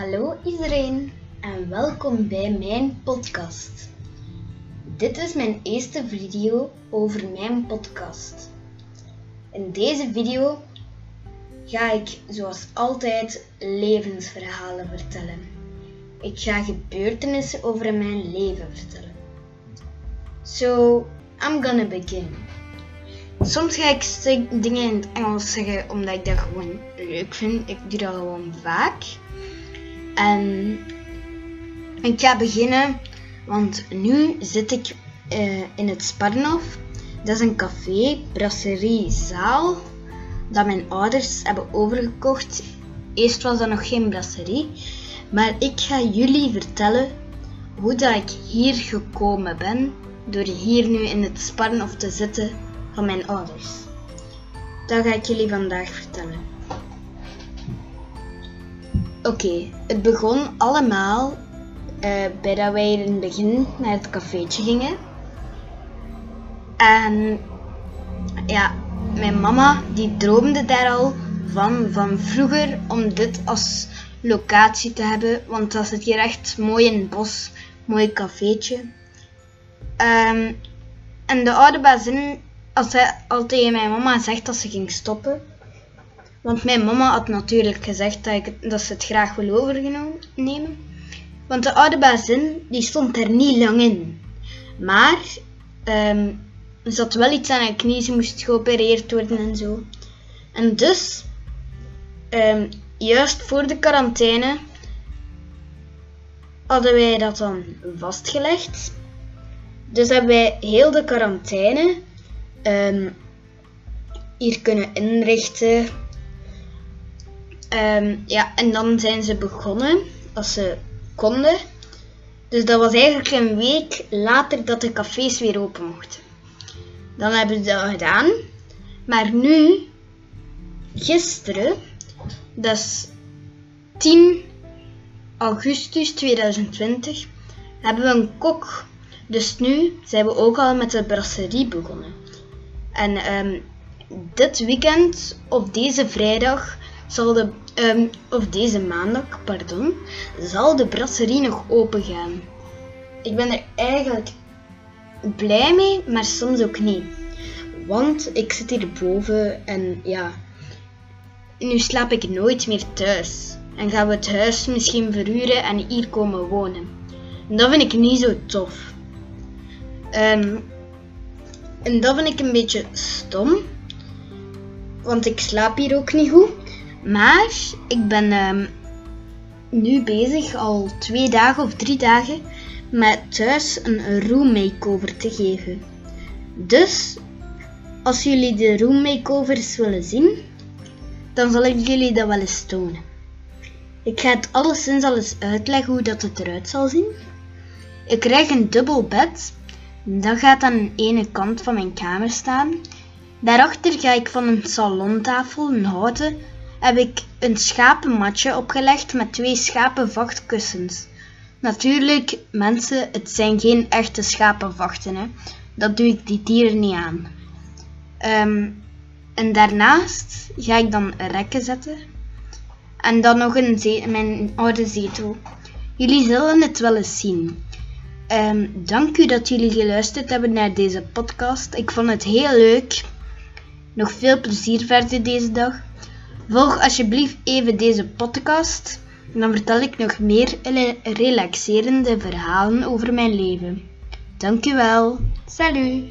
Hallo iedereen en welkom bij mijn podcast. Dit is mijn eerste video over mijn podcast. In deze video ga ik zoals altijd levensverhalen vertellen. Ik ga gebeurtenissen over mijn leven vertellen. So, I'm gonna begin. Soms ga ik dingen in het Engels zeggen omdat ik dat gewoon leuk vind. Ik doe dat gewoon vaak. En ik ga beginnen, want nu zit ik uh, in het Sparnhof. Dat is een café, brasserie, zaal dat mijn ouders hebben overgekocht. Eerst was dat nog geen brasserie, maar ik ga jullie vertellen hoe dat ik hier gekomen ben door hier nu in het Sparnhof te zitten van mijn ouders. Dat ga ik jullie vandaag vertellen. Oké, het begon allemaal uh, bij dat wij in het begin naar het cafeetje gingen. En ja, mijn mama die droomde daar al van, van vroeger om dit als locatie te hebben. Want dat zit hier echt mooi in het bos, mooi cafeetje. Um, en de oude bazin, als hij al tegen mijn mama zegt dat ze ging stoppen, want mijn mama had natuurlijk gezegd dat, ik, dat ze het graag wil overnemen. Want de oude bazin die stond er niet lang in. Maar um, ze had wel iets aan haar knie, ze moest geopereerd worden en zo. En dus, um, juist voor de quarantaine, hadden wij dat dan vastgelegd. Dus hebben wij heel de quarantaine um, hier kunnen inrichten Um, ja, en dan zijn ze begonnen als ze konden. Dus dat was eigenlijk een week later dat de cafés weer open mochten. Dan hebben ze dat gedaan. Maar nu, gisteren, dat is 10 augustus 2020, hebben we een kok. Dus nu zijn we ook al met de brasserie begonnen. En um, dit weekend, of deze vrijdag, zal de, um, of deze maandag, pardon, zal de brasserie nog open gaan. Ik ben er eigenlijk blij mee, maar soms ook niet. Want ik zit hier boven en ja, nu slaap ik nooit meer thuis. En gaan we het huis misschien verhuren en hier komen wonen. En dat vind ik niet zo tof. Um, en dat vind ik een beetje stom. Want ik slaap hier ook niet goed. Maar ik ben um, nu bezig, al twee dagen of drie dagen, met thuis een room makeover te geven. Dus, als jullie de room makeovers willen zien, dan zal ik jullie dat wel eens tonen. Ik ga het alleszins al eens uitleggen hoe dat het eruit zal zien. Ik krijg een dubbel bed. Dat gaat aan de ene kant van mijn kamer staan. Daarachter ga ik van een salontafel, een houten, heb ik een schapenmatje opgelegd met twee schapenvachtkussens. Natuurlijk, mensen, het zijn geen echte schapenvachten. Hè. Dat doe ik die dieren niet aan. Um, en daarnaast ga ik dan rekken zetten. En dan nog een mijn oude zetel. Jullie zullen het wel eens zien. Um, dank u dat jullie geluisterd hebben naar deze podcast. Ik vond het heel leuk. Nog veel plezier verder deze dag. Volg alsjeblieft even deze podcast. Dan vertel ik nog meer relaxerende verhalen over mijn leven. Dankjewel. Salut.